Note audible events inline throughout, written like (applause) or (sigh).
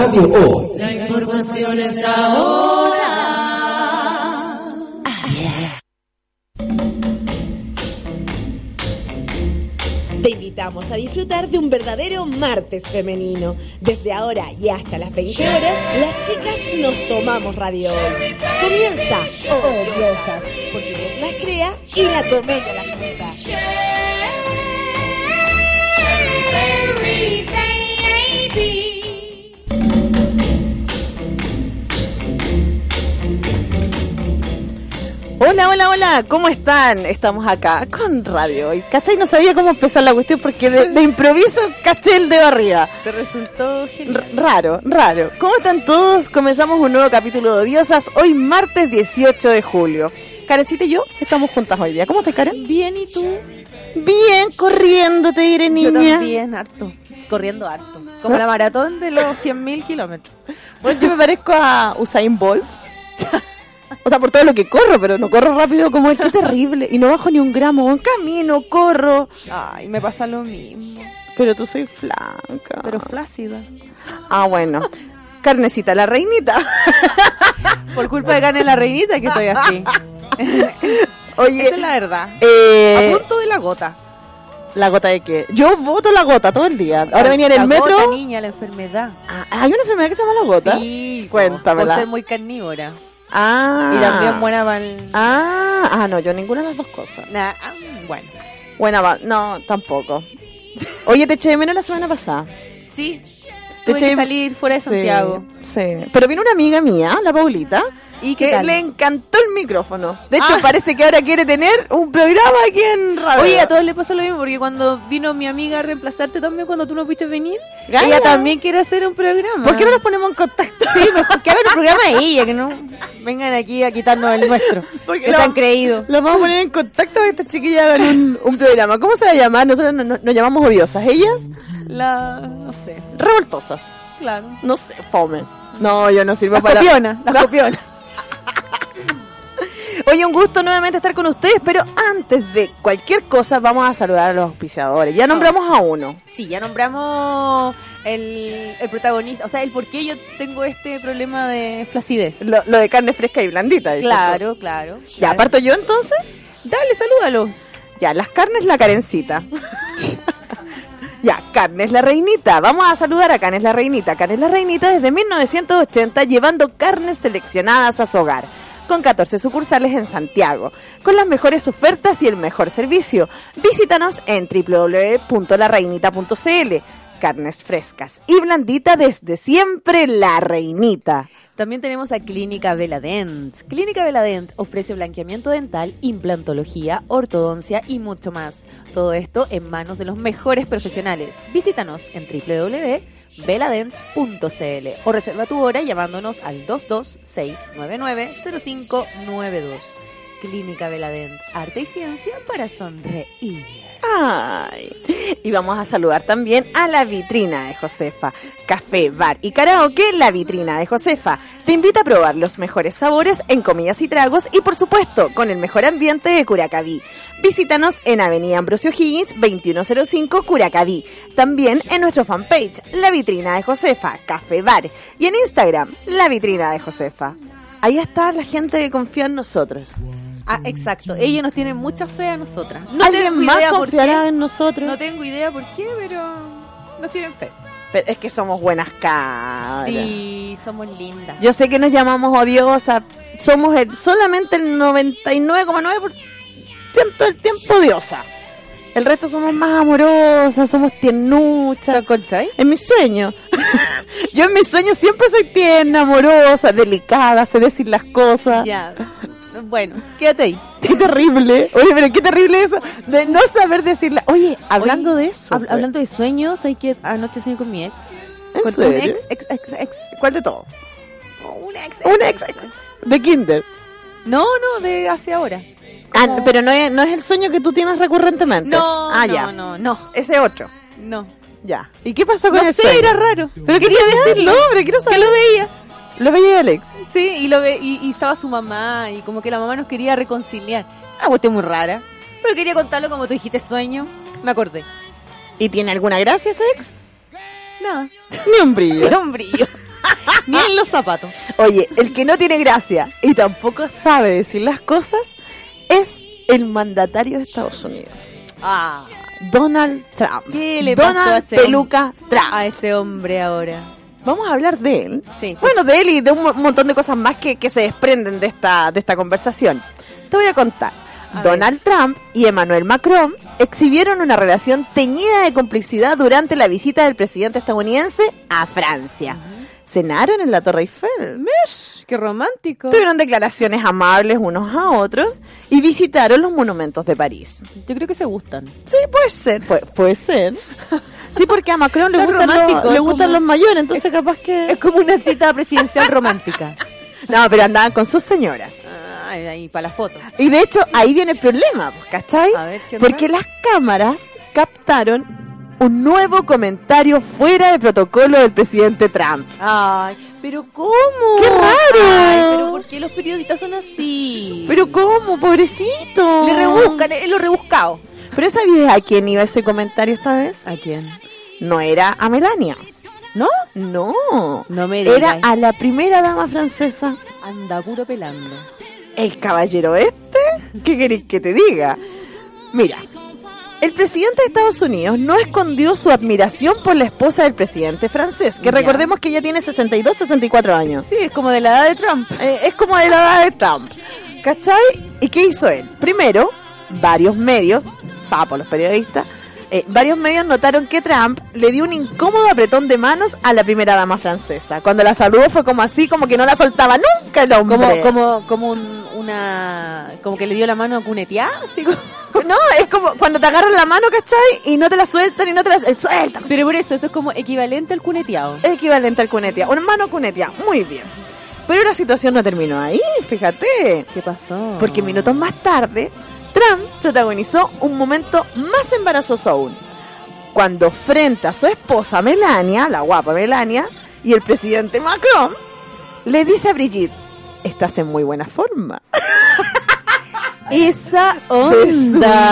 Radio Hoy. La información es ahora. Te invitamos a disfrutar de un verdadero martes femenino. Desde ahora y hasta las 20 horas, las chicas nos tomamos radio hoy. Comienza Odiosas, porque Dios las crea y la comedia las junta. Hola, hola, hola, ¿cómo están? Estamos acá con radio. Y ¿cachai? No sabía cómo empezar la cuestión porque de, de improviso caché el de arriba. Te resultó R- genial. raro, raro. ¿Cómo están todos? Comenzamos un nuevo capítulo de Odiosas hoy martes 18 de julio. Karencita y yo estamos juntas hoy día. ¿Cómo estás, Karen? Bien, ¿y tú? Bien, corriendo, te diré, niña. Yo también, harto. Corriendo harto. Como la maratón de los 100.000 kilómetros. Bueno, yo me parezco a Usain Bolt. (laughs) O sea, por todo lo que corro, pero no corro rápido como él. (laughs) Qué terrible. Y no bajo ni un gramo. Camino, corro. Ay, me pasa lo mismo. Pero tú soy flanca. Pero flácida. Ah, bueno. Carnecita, la reinita. (laughs) Por culpa de Gane la Reinita que estoy así. (laughs) Oye, Esa es la verdad. eh, A punto de la gota. ¿la gota de qué? Yo voto la gota todo el día. Ahora venía en el la metro. Gota, niña, la enfermedad. Ah, ¿Hay una enfermedad que se llama la gota? Sí, Cuéntamela. Por ser muy carnívora. Ah. Y también buena para el... Ah, ah, no, yo ninguna de las dos cosas. Nah, ah, bueno. Buena, va- no, tampoco. Oye, te eché de menos la semana pasada. Sí. Te Tuve eché- que salir fuera de Sí, Santiago. Sí, Pero vino una amiga mía, la Paulita, ¿Y qué tal? le encantó el micrófono. De hecho, Ah. parece que ahora quiere tener un programa aquí en radio. Oye, a todos les pasa lo mismo, porque cuando vino mi amiga a reemplazarte también cuando tú no pudiste venir, Gana. ella también quiere hacer un programa. ¿Por qué no nos ponemos en contacto? Sí, mejor que hagan un programa ella, que no vengan aquí a quitarnos el nuestro. (laughs) Porque que lo- se han creído. Los vamos a poner en contacto que estas chiquillas hagan un, un programa. ¿Cómo se va a llamar? Nosotros nos, nos- nos llamamos odiosas. Ellas, La, no sé, revoltosas. claro. No sé, fome. No, yo no sirvo Las para... copionas, las No. copionas. Oye, un gusto nuevamente estar con ustedes, pero antes de cualquier cosa vamos a saludar a los auspiciadores. Ya nombramos a uno. Sí, ya nombramos el, el protagonista, o sea, el por qué yo tengo este problema de flacidez. Lo, lo de carne fresca y blandita. dices. Claro, claro. Ya, claro. aparto yo entonces. Dale, salúdalo. Ya, las carnes la carencita. (laughs) ya, carnes la reinita. Vamos a saludar a Canes la reinita. Canes la reinita desde 1980 llevando carnes seleccionadas a su hogar. Con 14 sucursales en Santiago, con las mejores ofertas y el mejor servicio. Visítanos en www.larreinita.cl. Carnes frescas y blandita desde siempre la reinita. También tenemos a Clínica Veladent. Clínica Veladent ofrece blanqueamiento dental, implantología, ortodoncia y mucho más. Todo esto en manos de los mejores profesionales. Visítanos en www.veladent.cl o reserva tu hora llamándonos al 226990592. Clínica Veladent, arte y ciencia para sonreír. Ay. Y vamos a saludar también a la vitrina de Josefa. Café, bar y karaoke, la vitrina de Josefa. Te invita a probar los mejores sabores en comidas y tragos y por supuesto con el mejor ambiente de Curacaví. Visítanos en Avenida Ambrosio Higgins 2105 Curacaví. También en nuestro fanpage, La Vitrina de Josefa, Café Bar. Y en Instagram, La Vitrina de Josefa. Ahí está la gente que confía en nosotros. Ah, exacto. Ella nos tiene mucha fe a nosotras. ¿Alguien tengo más idea por confiará qué. en nosotros? No tengo idea por qué, pero nos tienen fe. Pero es que somos buenas caras. Sí, somos lindas. Yo sé que nos llamamos odiosas, somos el, solamente el 99,9% del tiempo odiosa. El resto somos más amorosas, somos tiernuchas. En mis sueños. Yo en mis sueños siempre soy tierna, amorosa, delicada, sé decir las cosas. Ya. Bueno, quédate ahí. (laughs) Qué terrible. Oye, pero qué terrible eso de no saber decirla. Oye, hablando Oye, de eso. hab- pues. hablando de sueños, hay que anoche soñé con mi ex. ¿En con serio? un ex, ex, ex, ex. ¿Cuál de todo? Un ex, Un ex, ex, de kinder. No, no, de hace ahora. Ah, pero no es, no es el sueño que tú tienes recurrentemente. No, ah, no, ya. no, no, Ese otro. no. Ya. ¿Y qué pasó con No el sé, sueño? era raro. Pero quería decirlo, pero quiero saber. Que lo veía. Lo veía Alex. Sí, y, lo ve, y, y estaba su mamá, y como que la mamá nos quería reconciliar. Una cuestión muy rara. Pero quería contarlo como tú dijiste sueño. Me acordé. ¿Y tiene alguna gracia ese ex? No, Ni un brillo. (laughs) era un brillo. (laughs) Ni en los zapatos. Oye, el que no tiene gracia y tampoco sabe decir las cosas es el mandatario de Estados Unidos. Ah, Donald Trump. ¿Qué le pasó Donald a ese Peluca Trump. a ese hombre ahora. Vamos a hablar de él. Sí. Bueno, de él y de un mo- montón de cosas más que, que se desprenden de esta, de esta conversación. Te voy a contar. A Donald Trump y Emmanuel Macron exhibieron una relación teñida de complicidad durante la visita del presidente estadounidense a Francia. Cenaron en la Torre Eiffel. Mish, qué romántico. Tuvieron declaraciones amables unos a otros y visitaron los monumentos de París. Yo creo que se gustan. Sí, puede ser, puede, puede ser. (laughs) Sí, porque a Macron le gustan, los, le gustan como- los mayores, entonces capaz que... Es como una cita presidencial romántica. (laughs) No, pero andaban con sus señoras. Ay, ahí para la foto. Y de hecho, ahí viene el problema, pues, ¿cachai? A ver, ¿qué? Porque las cámaras captaron un nuevo comentario fuera de protocolo del presidente Trump. Ay, pero ¿cómo? ¡Qué raro! Ay, pero ¿por qué los periodistas son así? Pero ¿cómo, pobrecito? le rebuscan, es lo rebuscado. ¿Pero sabías a quién iba ese comentario esta vez? ¿A quién? No era a Melania. ¿No? No. No me Era digas. a la primera dama francesa. Anda puro pelando. ¿El caballero este? ¿Qué querés que te diga? Mira, el presidente de Estados Unidos no escondió su admiración por la esposa del presidente francés, que recordemos que ella tiene 62, 64 años. Sí, es como de la edad de Trump. Eh, es como de la edad de Trump. ¿Cachai? ¿Y qué hizo él? Primero, varios medios, sapo los periodistas, eh, varios medios notaron que Trump le dio un incómodo apretón de manos a la primera dama francesa. Cuando la saludó fue como así, como que no la soltaba nunca el hombre. Como, como, como un- una, como que le dio la mano a Cunetia, así como- (laughs) No, es como cuando te agarran la mano, ¿cachai? Y no te la sueltan y no te la sueltan. Pero por eso, eso es como equivalente al cuneteado. Equivalente al cunetia. Un mano cunetia. Muy bien. Pero la situación no terminó ahí, fíjate. ¿Qué pasó? Porque minutos más tarde, Trump protagonizó un momento más embarazoso aún. Cuando frente a su esposa Melania, la guapa Melania, y el presidente Macron, le dice a Brigitte, estás en muy buena forma. (laughs) Esa onda.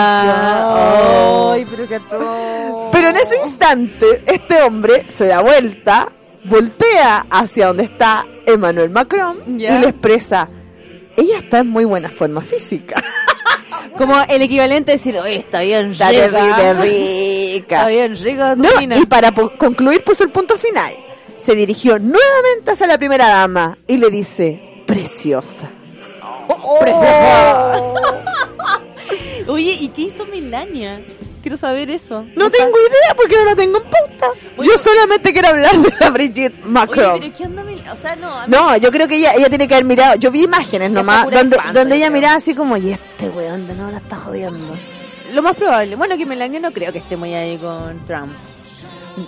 Ay, pero. Pero en ese instante, este hombre se da vuelta, voltea hacia donde está Emmanuel Macron y le expresa, ella está en muy buena forma física. (laughs) Como el equivalente de decir, oye, está bien Está rica. terrible rica. Está bien rica, No, y para concluir puso el punto final. Se dirigió nuevamente hacia la primera dama y le dice, preciosa. (laughs) Oye, ¿y qué hizo Melania? Quiero saber eso. No tengo idea porque no la tengo en pauta. Bueno. Yo solamente quiero hablar de la Brigitte Oye, Macron. pero ¿qué onda Mel- O sea, no, No, yo creo que ella, ella tiene que haber mirado. Yo vi imágenes nomás donde, espanto, donde ella miraba así como, y este weón de no la está jodiendo. lo más probable. Bueno, que Melania no creo que esté muy ahí con Trump.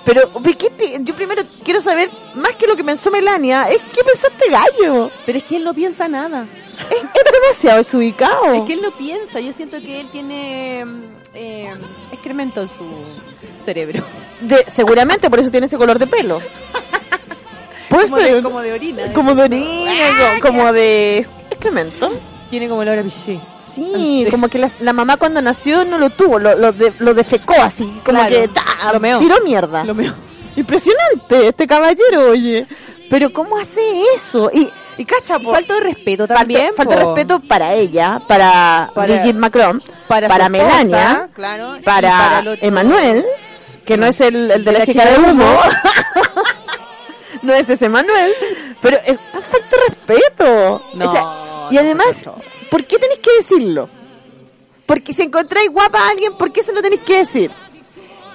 Pero, ¿de qué te- yo primero quiero saber, más que lo que pensó Melania, es qué pensó este gallo. Pero es que él no piensa nada. Es, es demasiado desubicado. Es que él no piensa. Yo siento que él tiene mm, eh, excremento en su cerebro. De- seguramente por eso tiene ese color de pelo. (laughs) Puede como, ser. de, como de orina. Como de orina, Ah, co- como de excremento. Tiene como la hora piché. Sí, como que la, la mamá cuando nació no lo tuvo, lo, lo, de- lo defecó así, como Claro, que ¡ta! lo tiró mierda. Lo. Impresionante este caballero, oye. Pero ¿cómo hace eso? Y, y cacha, po, Falta de respeto también. falta de respeto para ella, para, Para- Brigitte Macron, para, para esposa, Melania, claro, para, otro- Emanuel, que no es el, el de la, chica, de humo. (laughs) no es ese Emanuel, pero es una falta de respeto. No, O sea, y además, no. ¿por qué tenéis que decirlo? Porque si encontráis guapa a alguien, ¿por qué se lo tenéis que decir?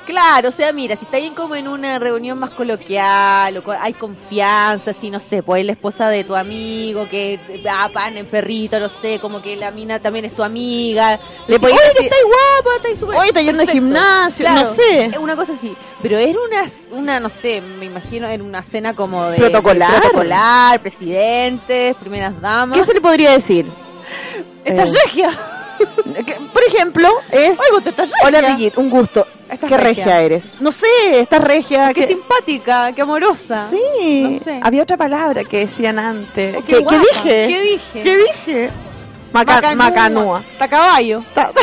Claro, o sea, mira, si está bien como en una reunión más coloquial, o hay confianza, si no sé, pues es la esposa de tu amigo, que da pan en perrito, no sé, como que la mina también es tu amiga. Le podías podías decir, decir, estáis guapa, estáis súper. Hoy está yendo al perfecto". gimnasio, Claro, no sé. es Una cosa así. Pero era una, una, no sé, me imagino, en una cena como de. Protocolar. protocolar, presidentes, primeras damas. ¿Qué se le podría decir? Esta Eh, regia. Que, Por ejemplo, es... Oigo, te estás Hola. Brigitte, un gusto. Estás ¿Qué regia. regia eres? No sé, estás regia. Qué que- simpática, qué amorosa. Sí, No sé. había otra palabra que decían antes. Oh, ¿Qué, dije? ¿Qué dije? ¿Qué dije? Maca- macanúa. Está caballo. Ta- (laughs)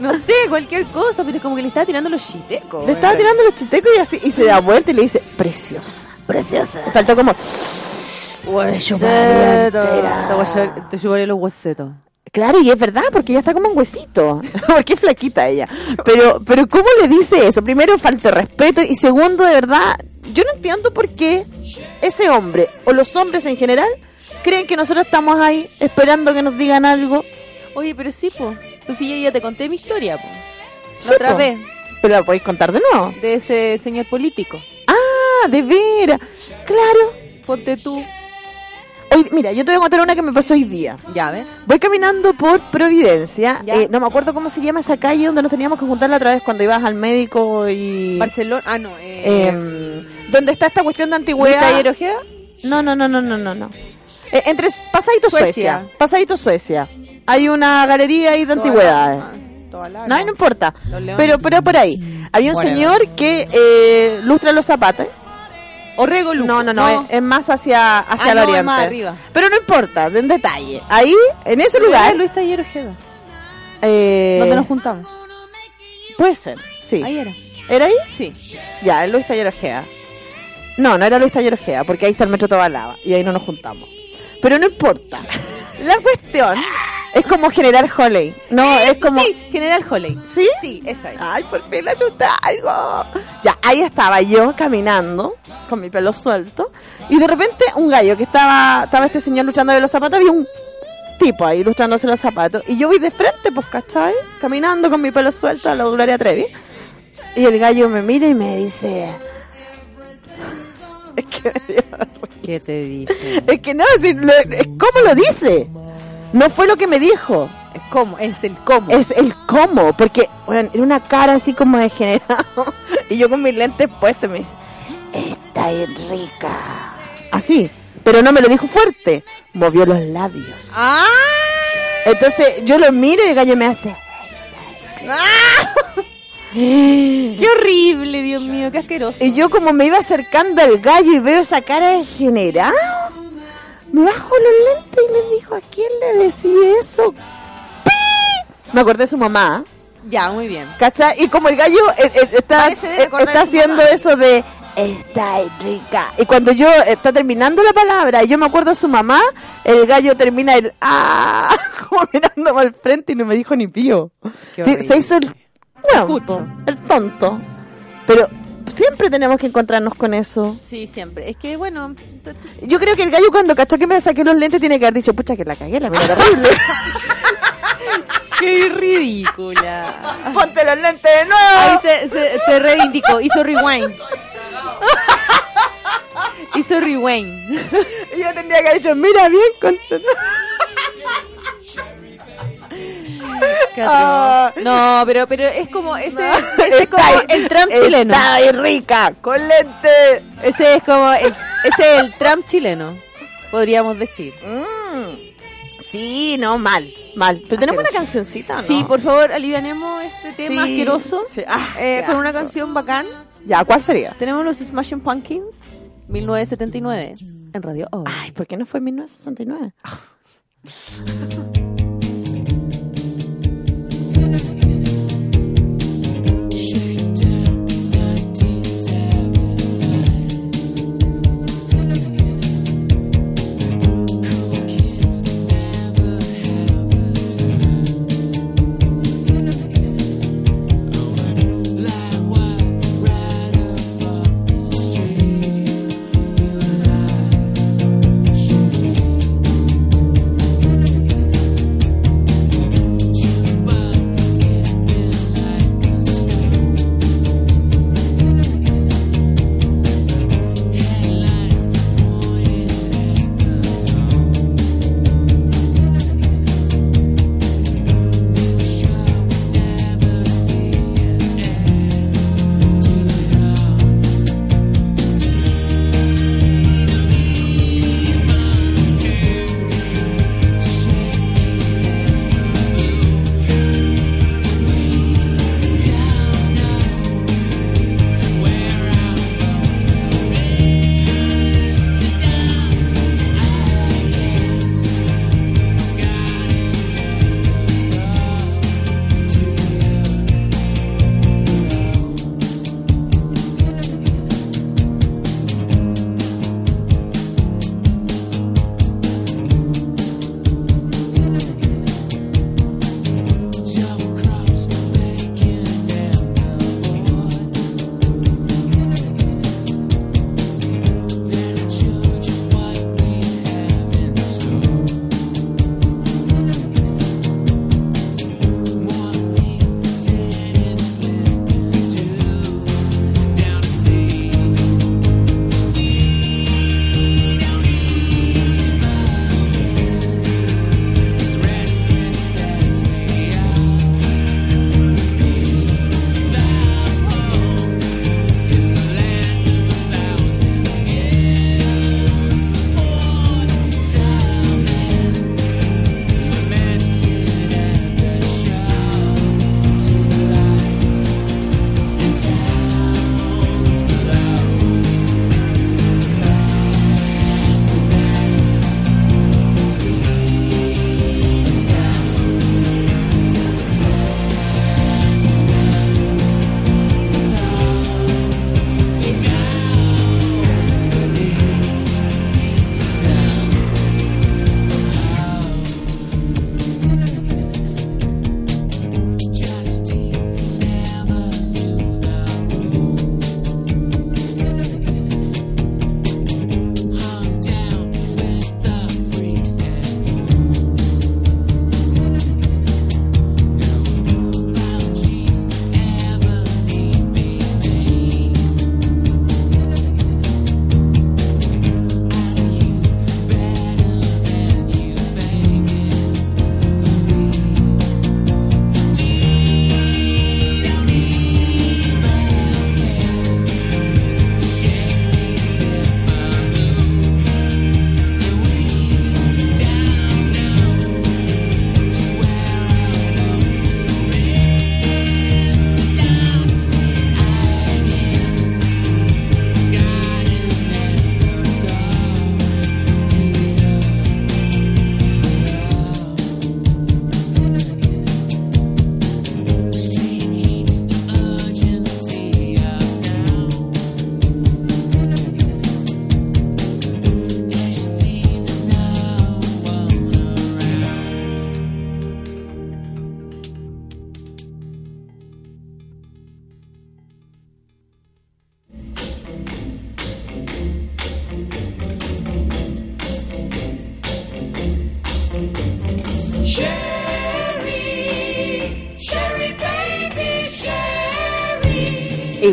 No sé, cualquier cosa, pero es como que le estaba tirando los chitecos. Le estaba tirando los chitecos y así, y se da vuelta y le dice, preciosa. Preciosa. Faltó como, Te chuparé los huesetos. claro, y es verdad, porque ella está como un huesito. (laughs) porque es flaquita ella. Pero, pero ¿cómo le dice eso? Primero, falta de respeto. Y segundo, de verdad, yo no entiendo por qué ese hombre, o los hombres en general, creen que nosotros estamos ahí esperando que nos digan algo. Oye, pero sí, po. Pues sí, yo ya te conté mi historia. Sí, La otra po. vez, Pero la podéis contar de nuevo. de ese señor político. Ah, de veras. Claro. Ponte tú. Hoy, mira, yo te voy a contar una que me pasó hoy día. Ya, ¿ves? Voy caminando por Providencia. Eh, no me acuerdo cómo se llama esa calle donde nos teníamos que juntar la otra vez cuando ibas al médico y... Barcelona. Ah, no. Eh, eh, donde está esta cuestión de ¿Luis antigüedad. Taller Ojeda? No, no, no, no, no, no, no. Eh, entre Pasadito Suecia. Suecia. Pasadito Suecia. Hay una galería ahí de Toda antigüedades. la- No, no importa. Pero, pero por ahí. Había un señor que eh, lustra los zapatos. Orrego Luco. No, no, no, Es, es más hacia, hacia Ah, el no, es oriente. más arriba. Pero no importa, en detalle. Ahí, en ese Pero lugar. Luis Taller Ojeda. eh, ¿Dónde nos juntamos? Puede ser, sí. Ahí era. ¿Era ahí? Sí. Ya, el Luis Taller Ojea. No, no era Luis Taller Ojea, porque ahí está el metro Tobalaba y ahí no nos juntamos. Pero no importa. (laughs) La cuestión es como generar Holey. No, es como. Sí, General Holley. ¿Sí? Sí, esa es. Ay, por fin le ayudé algo. Ya, ahí estaba yo caminando con mi pelo suelto y de repente un gallo que estaba, estaba este señor luchando de los zapatos, había un tipo ahí lustrándose los zapatos y yo voy de frente, pues, ¿cachai? Caminando con mi pelo suelto a la Gloria Trevi y el gallo me mira y me dice... (laughs) Es que. ¿Qué te es que no, si lo- es ¿cómo lo dice? No fue lo que me dijo. Es como, es el cómo. Es el cómo, porque bueno, era una cara así como degenerado. (laughs) Y yo con mis lentes puestos me dice, está bien rica. Así, pero no me lo dijo fuerte. Movió los labios. ¡Ah! Entonces yo lo miro y el gallo me hace. (gasps) ¡Qué horrible, Dios mío! ¡Qué asqueroso! Y yo como me iba acercando al gallo y veo esa cara degenerada, me bajo los lentes y le dijo, ¿a quién le decía eso? ¡Pi! Me acordé de su mamá. Ya, muy bien. ¿Cachai? Y como el gallo eh, eh, está, eh, haciendo mamá. eso de está rica. Y cuando yo eh, está terminando la palabra y yo me acuerdo de su mamá, el gallo termina el ah, (laughs) como mirándome al frente y no me dijo ni pío. Qué Sí, se hizo el el tonto. Pero siempre tenemos que encontrarnos con eso. Sí, siempre. Es que, bueno, Yo creo que el gallo cuando cachó que me saqué los lentes tiene que haber dicho, pucha que la cagué, la mira horrible. (laughs) ¡qué ridícula! Ponte los lentes de Ahí nuevo. se, se, se reivindicó, hizo rewind. (laughs) hizo rewind. Yo tendría que haber dicho, mira bien con Qué Ah. No, pero, pero es como, ese, ese es como el Trump chileno. Está ahí rica, con lente. Ese es como, el, ese es el Trump chileno, podríamos decir. Mm. Sí, no, mal, mal. Pero tenemos una cancioncita, ¿o ¿no? Sí, por favor, alivianemos este tema Sí. asqueroso Sí. Ah, eh, con una canción bacán. Ya, ¿cuál sería? Tenemos los Smashing Pumpkins, 1979, en Radio O. Ay, ¿por qué no fue en 1969? (laughs)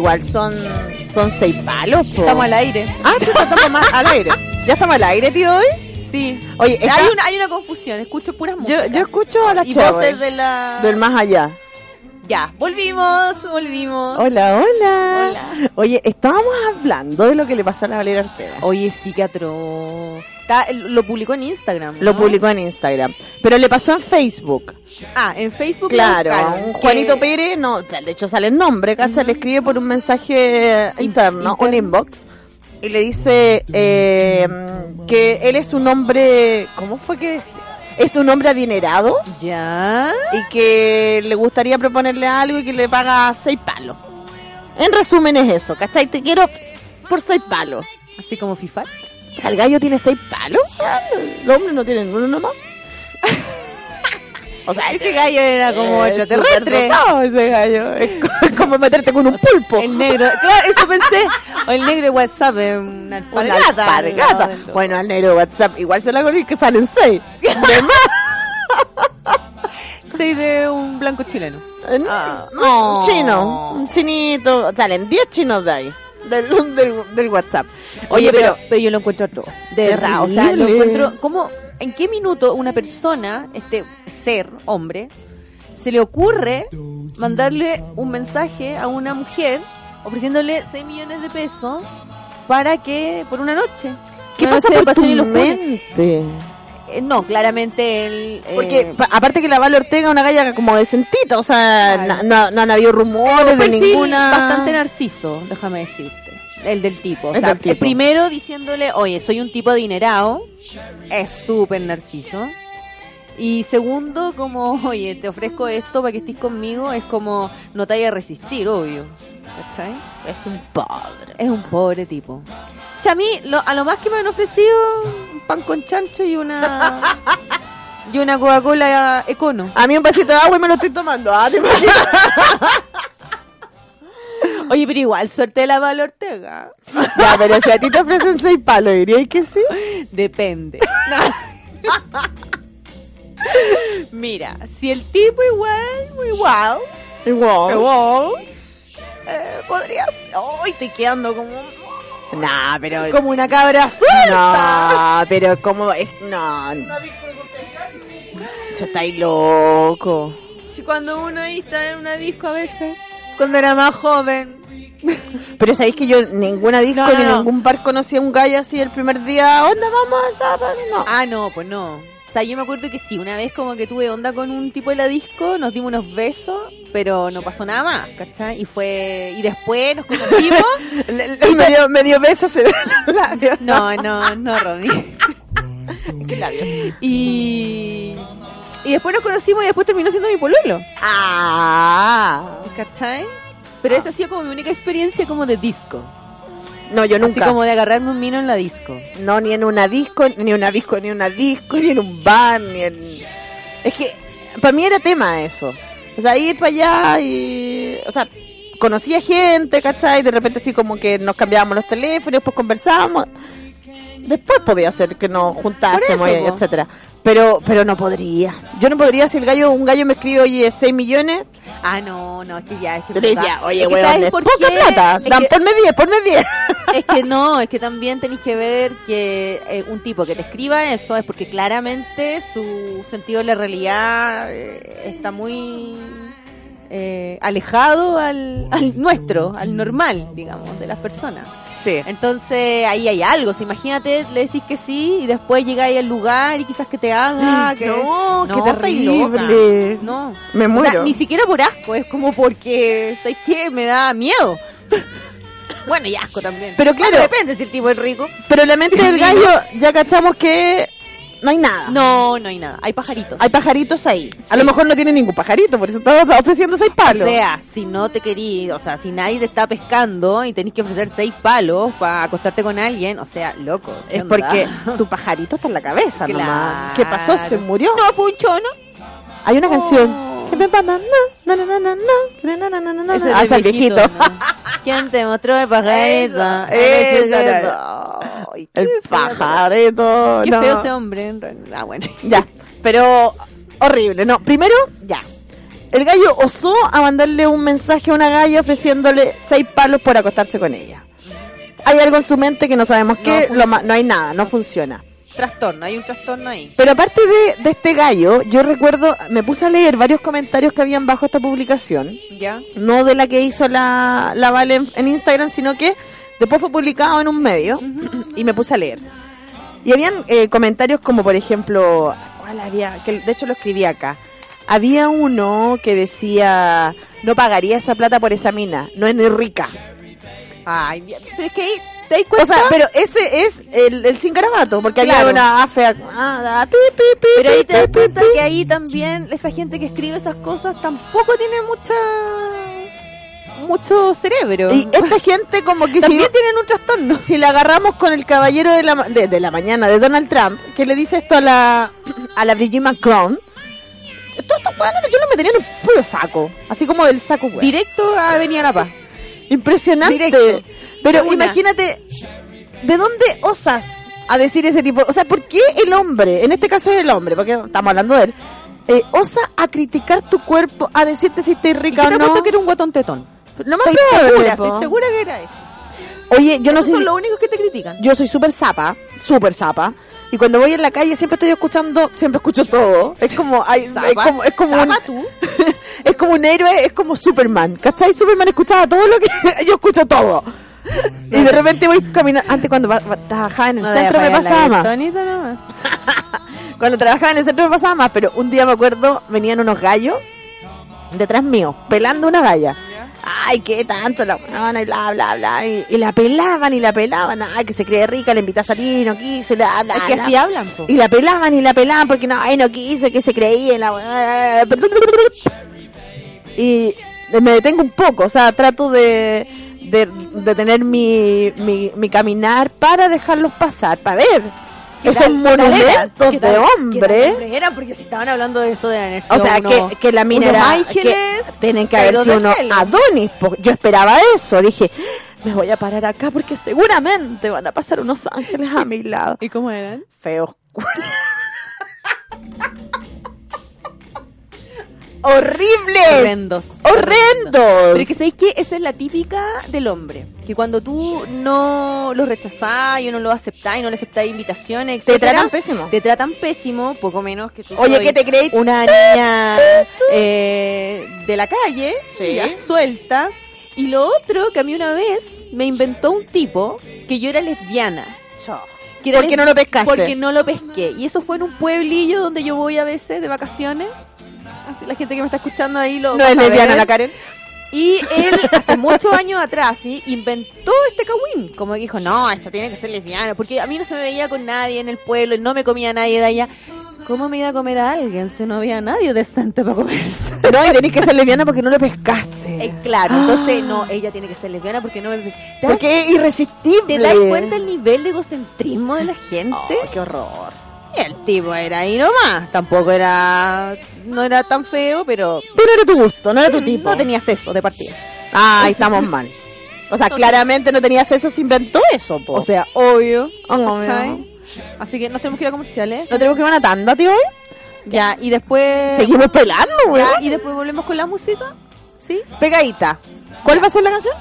igual son, son seis palos, po. Estamos al aire. Ah, tú estamos más al aire. ¿Ya estamos al aire, tío, hoy? Sí. Oye, está- hay, una, hay una confusión. Escucho puras yo, músicas. yo escucho a la y voces de la... del más allá. Ya, volvimos, volvimos. Hola, hola. Hola. Oye, estábamos hablando de lo que le pasó a la Valeria Ortega. Oye, sí que atroz. Está- Lo publicó en Instagram. Lo publicó en Instagram. Pero le pasó en Facebook. Ah, en Facebook. Claro, buscaron, un que- Juanito Pérez, no, de hecho sale el nombre, ¿cachai? Le escribe por un mensaje interno, un inbox, y le dice eh, que él es un hombre, ¿cómo fue que decía? Es un hombre adinerado Ya. y que le gustaría proponerle algo y que le paga seis palos. En resumen es eso, ¿cachai? Te quiero por seis palos. Así como FIFA. O sea, el gallo tiene seis palos. Los hombres no tienen uno nomás. O sea, Ese gallo era como es extraterrestre. superdotado ese gallo. Es co- es como meterte con un pulpo. El negro, claro, eso pensé. O el negro de WhatsApp es una Una alpargata. Bueno, al negro de WhatsApp igual se la con que salen seis. De más. (laughs) Soy de un blanco chileno. Ah. No, un chino, un chinito. Salen 10 chinos de ahí. Del, del, del WhatsApp. Oye, pero, pero yo lo encuentro todo. De verdad, o sea, lo encuentro. ¿Cómo, ¿En qué minuto una persona, este ser, hombre, se le ocurre mandarle un mensaje a una mujer ofreciéndole 6 millones de pesos para que, por una noche? ¿Qué Una pasa noche por tu y locura. mente? Eh, no, claramente él. eh, Porque pa- aparte que la Val Ortega es una galla como decentita, o sea, Claro. no, no han habido rumores de ninguna. bastante narciso, déjame decirte. El del tipo. O sea, tipo. el primero diciéndole, oye, soy un tipo adinerado. Es súper narciso. Y segundo, como, (laughs) oye, te ofrezco esto para que estés conmigo. Es como, no te vayas a resistir, obvio. ¿Cachai? Es un pobre. Es un pobre tipo. O sea, a mí, lo- a lo más que me han ofrecido, un pan con chancho y una... (laughs) y una Coca-Cola Econo. A mí un vasito de agua y me lo estoy tomando. Ah, ¿te? (laughs) Oye, pero igual, suerte de la Val Ortega. ya, pero si a ti te ofrecen seis palos, dirías que sí. Depende. Mira, si el tipo igual, wow, Igual. wow, eh, podría ser. ¡Ay, estoy quedando como, Nah, pero. como una cabra suelta! No, pero como es. No. Se está ahí loco. Si cuando uno ahí está en una disco a veces, cuando era más joven. (laughs) Pero sabéis que yo ninguna disco No, no, ni no. ningún bar conocí a un gallo así el primer día. ¿Dónde vamos allá? No. Ah, no, pues no. O sea, yo me acuerdo que sí, una vez como que tuve onda con un tipo de la disco, nos dimos unos besos, pero no pasó nada más, ¿cachai? Y fue, y después nos conocimos. (laughs) Le- le- me, dio, me dio besos en (laughs) los labios. No, no, no, Romy. ¿Qué labios? Y, y después nos conocimos y después terminó siendo mi pololo. Ah. ¿Cachai? Pero esa ha sido como mi única experiencia como de disco. No, yo Así nunca. como de agarrarme un vino en la disco. No, ni en una disco, ni en una disco, ni en una disco, ni en un bar, ni en... Es que para mí era tema eso. O sea, ir para allá y... O sea, conocía gente, ¿cachai? De repente así como que nos cambiábamos los teléfonos, después conversábamos. Después podía ser que nos juntásemos, eso, y etcétera. Pero pero no podría. Yo no podría si el gallo, un gallo me escribe, oye, 6 millones. Ah, no, no, es que ya, es que... Yo le verdad. oye, Es que weón, ¿sabes es por poca qué? plata. Es Dan, que- ponme 10, ponme 10. (laughs) Es que no, es que también tenéis que ver que eh, un tipo que te escriba eso es porque claramente su sentido de la realidad eh, está muy eh, alejado al, al nuestro, al normal, digamos, de las personas. Sí. Entonces ahí hay algo, o sea, imagínate, le decís que sí y después llegáis al lugar y quizás que te haga, que No, estáis terrible. No, Me O sea, muero. ni siquiera por asco, es como porque, ¿sabes qué? Me da miedo. Bueno, y asco también. Pero claro. Bueno, depende si el tipo es rico. Pero la mente del (laughs) gallo ya cachamos que no hay nada. No, no hay nada. Hay pajaritos. Hay pajaritos ahí. A lo mejor no tiene ningún pajarito, por eso estaba ofreciendo seis o palos. sea, si no te querís, o sea, si nadie te está pescando y tenés que ofrecer seis palos para acostarte con alguien, o sea, loco. ¿qué es onda? porque (laughs) tu pajarito está en la cabeza Claro. nomás. ¿Qué pasó? ¿Se murió? No, fue un chono. Hay una Oh. canción. Hasta el viejito. ¿Quién te mostró el pajarito? el pajarito. Qué feo ese hombre. Ah, bueno. Ya. Pero horrible. No, primero, ya. El gallo osó a mandarle un mensaje a una galla ofreciéndole seis palos por acostarse con ella. Hay algo en su mente que no sabemos qué, no, lo no hay nada, no funciona. Trastorno, hay un trastorno ahí. Pero aparte de, de este gallo, yo recuerdo, me puse a leer varios comentarios que habían bajo esta publicación, ¿Ya? no de la que hizo la, la Vale en, en Instagram, sino que después fue publicado en un medio y me puse a leer. Y habían eh, comentarios como, por ejemplo, ¿cuál había? Que de hecho lo escribí acá. Había uno que decía, no pagaría esa plata por esa mina, no es ni rica. Ay, pero es que ahí te das O sea, pero ese es el, el sin garabato, porque había Claro. una fea... ah, Pero ahí te das cuenta que ahí también esa gente que escribe esas cosas tampoco tiene mucha mucho cerebro. Y esta (laughs) gente como que si, también tienen un trastorno. si la agarramos con el caballero de la, de, de la mañana de Donald Trump, que le dice esto a la a la Brigitte Macron, todos estos weones yo los metería en un puro saco, así como del saco. Directo a Avenida La Paz. Impresionante. Directo. Pero una. imagínate, ¿de dónde osas a decir ese tipo? O sea, ¿por qué el hombre, en este caso es el hombre, porque estamos hablando de él, eh, osa a criticar tu cuerpo, a decirte si estás ¿Y rica qué o te no? apuesto que era un guatón tetón? Lo más Estoy segura, po. estoy segura que era eso. Oye, yo no Esos sé. son si- los únicos que te critican. yo soy súper zapa, súper zapa. Y cuando voy en la calle siempre estoy escuchando, siempre escucho todo. Es como, ay, (laughs) es como, es como un, ¿Zapa tú? (laughs) es como un héroe, es como Superman. ¿Cachai? Superman escuchaba todo lo que, (laughs) yo escucho todo. Y de repente voy caminando, antes cuando trabajaba en el No centro me pasaba más. Cuando trabajaba en el centro me pasaba más, pero un día me acuerdo, venían unos gallos detrás mío, pelando una galla. Ay, qué tanto la weona y bla, bla, bla. Y, y la pelaban y la pelaban. Ay, que se cree rica, le invita a salir, no quiso, y bla, bla, Es que bla. así hablan, po. Y la pelaban y la pelaban porque no, ay, no quiso, que se creía en la Y me detengo un poco, o sea, trato de, de, de tener mi, mi, mi caminar para dejarlos pasar, para ver ¿Qué esos tal- qué tal era? monumentos ¿Qué de tal- hombre. tal era? Porque si estaban hablando de eso de haber O sido sea, que, que la mina era... ángeles que tienen que haber sido cielo. Adonis. Yo esperaba eso. Dije, (gasps) me voy a parar acá porque seguramente van a pasar unos ángeles a mi lado. ¿Y cómo eran? Feos. (laughs) ¡Horribles! Horrendos. ¡Horrendos! Pero que ¿sabéis qué? Esa es la típica del hombre. Que cuando tú no lo rechazás y no lo aceptás y no le aceptás invitaciones, Te etcétera, tratan pésimo. Te tratan pésimo, poco menos que tú Oye, ¿qué te crees? Una niña eh, de la calle, Sí. ya suelta. Y lo otro, que a mí una vez me inventó un tipo que yo era lesbiana. Que era ¿Por qué lesbi- no lo pescaste? Porque no lo pesqué. Y eso fue en un pueblillo donde yo voy a veces de vacaciones. Así la gente que me está escuchando ahí lo No es lesbiana la Karen. Y él, hace muchos años atrás, ¿sí? inventó este kawin. Como que dijo, no, esta tiene que ser lesbiana. Porque a mí no se me veía con nadie en el pueblo, y no me comía nadie de allá. ¿Cómo me iba a comer a alguien si no había nadie decente para comerse? (laughs) No, y tenés que ser lesbiana porque no lo pescaste. Eh, claro, entonces, no, ella tiene que ser lesbiana porque no me... ¿Te das, Porque es irresistible. ¿Te das cuenta el nivel de egocentrismo de la gente? Oh, qué horror. El tipo era ahí nomás. Tampoco era... No era tan feo, pero... Pero era tu gusto, no era tu tipo. No tenía sexo de partida. Ahí estamos mal. O sea, claramente no tenías eso, se inventó eso, po. O sea, obvio. Obvio. ¿cachai? Así que nos tenemos que ir a comerciales. ¿no tenemos que ir a una tanda, tío? Ya, y después... Seguimos pelando, güey. Y después volvemos con la música. ¿Sí? Pegadita. ¿Cuál va a ser la canción?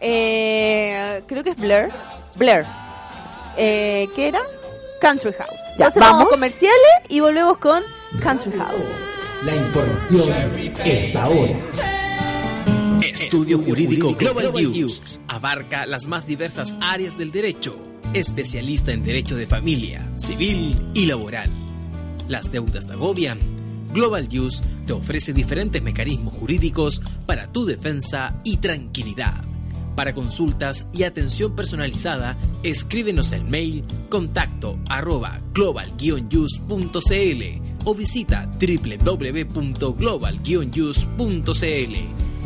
Eh, creo que es Blair. Blair. Eh, ¿Qué era? Country House. Ya, Entonces vamos vamos. a comerciales y volvemos con Country House. La información es ahora. Estudio Jurídico Global News abarca las más diversas áreas del derecho, especialista en derecho de familia, civil y laboral. Las deudas te agobian. Global News te ofrece diferentes mecanismos jurídicos para tu defensa y tranquilidad. Para consultas y atención personalizada, escríbenos el mail contacto arroba global o visita www.global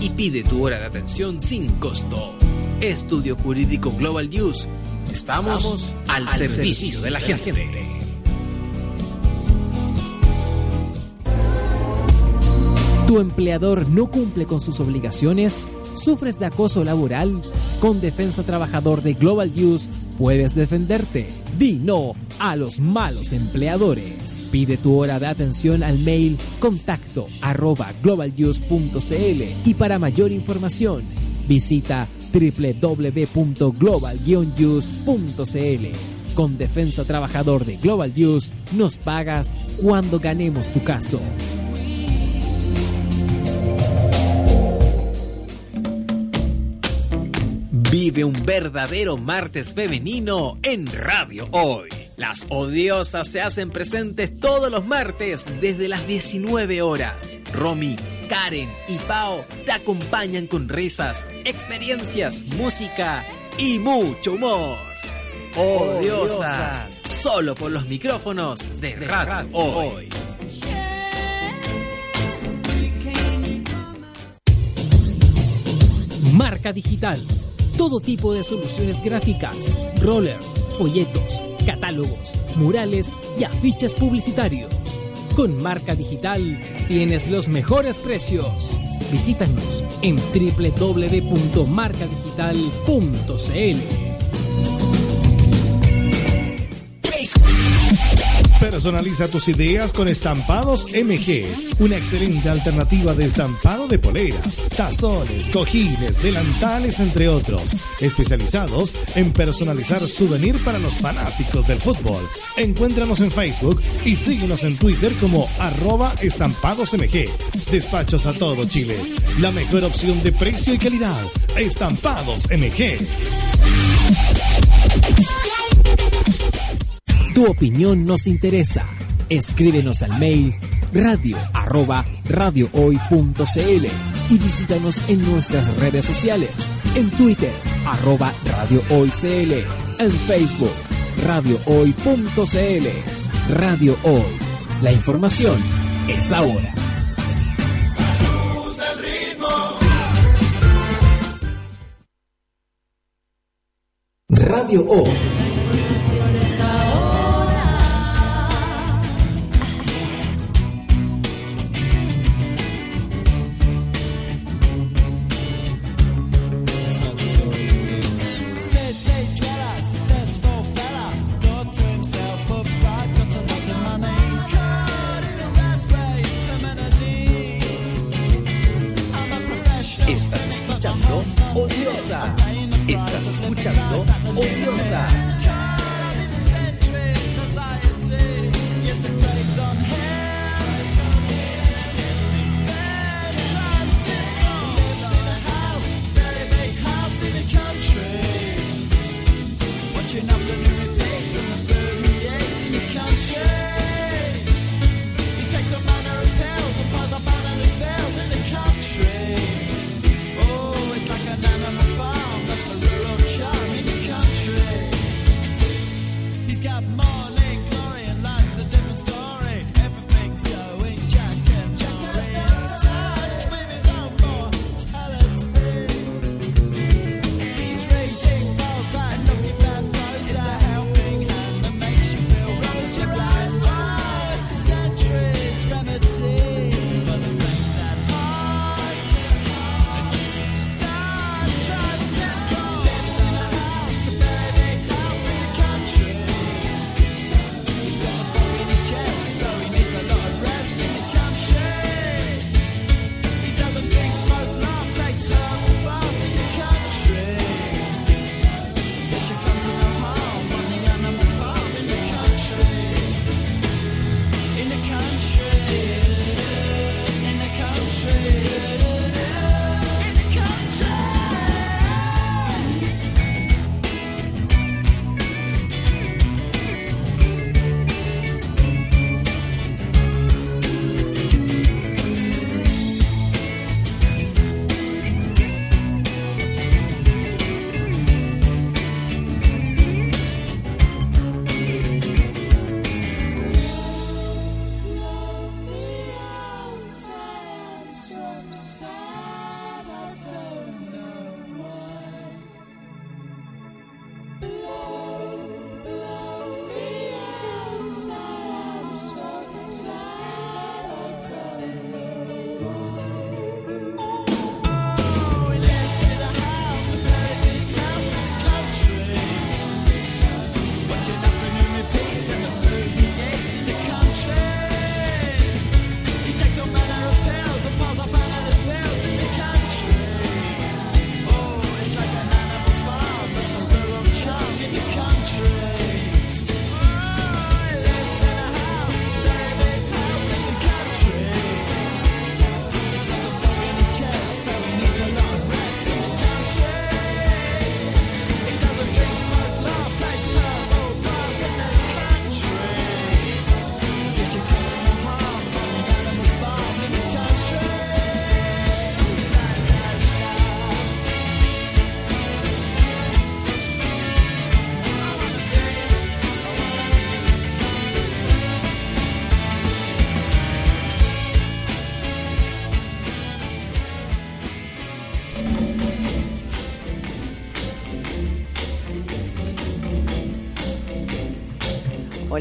y pide tu hora de atención sin costo. Estudio Jurídico Global News. Estamos, al, servicio, de la gente. ¿Tu empleador no cumple con sus obligaciones? ¿Sufres de acoso laboral? Con Defensa Trabajador de Global News puedes defenderte. Di no a los malos empleadores. Pide tu hora de atención al mail contacto arroba globalnews.cl y para mayor información visita www.global Con Defensa Trabajador de Global News nos pagas cuando ganemos tu caso. Vive un verdadero martes femenino en Radio Hoy. Las odiosas se hacen presentes todos los martes desde las 19 horas. Romy, Karen y Pau te acompañan con risas, experiencias, música y mucho humor. Odiosas, solo por los micrófonos de Radio Hoy. Marca Digital todo tipo de soluciones gráficas, rollers, folletos, catálogos, murales y afiches publicitarios. Con Marca Digital tienes los mejores precios. Visítanos en www.marcadigital.cl. Personaliza tus ideas con Estampados MG, una excelente alternativa de estampado de poleras, tazones, cojines, delantales, entre otros, especializados en personalizar souvenir para los fanáticos del fútbol. Encuéntranos en Facebook y síguenos en Twitter como arroba estampadosmg. Despachos a todo Chile. La mejor opción de precio y calidad. Estampados MG. Tu opinión nos interesa. Escríbenos al mail radio arroba radiohoy.cl y visítanos en nuestras redes sociales. En Twitter, arroba radiohoycl. En Facebook, radiohoy.cl. Radio Hoy. La información es ahora. Radio Hoy. catching up the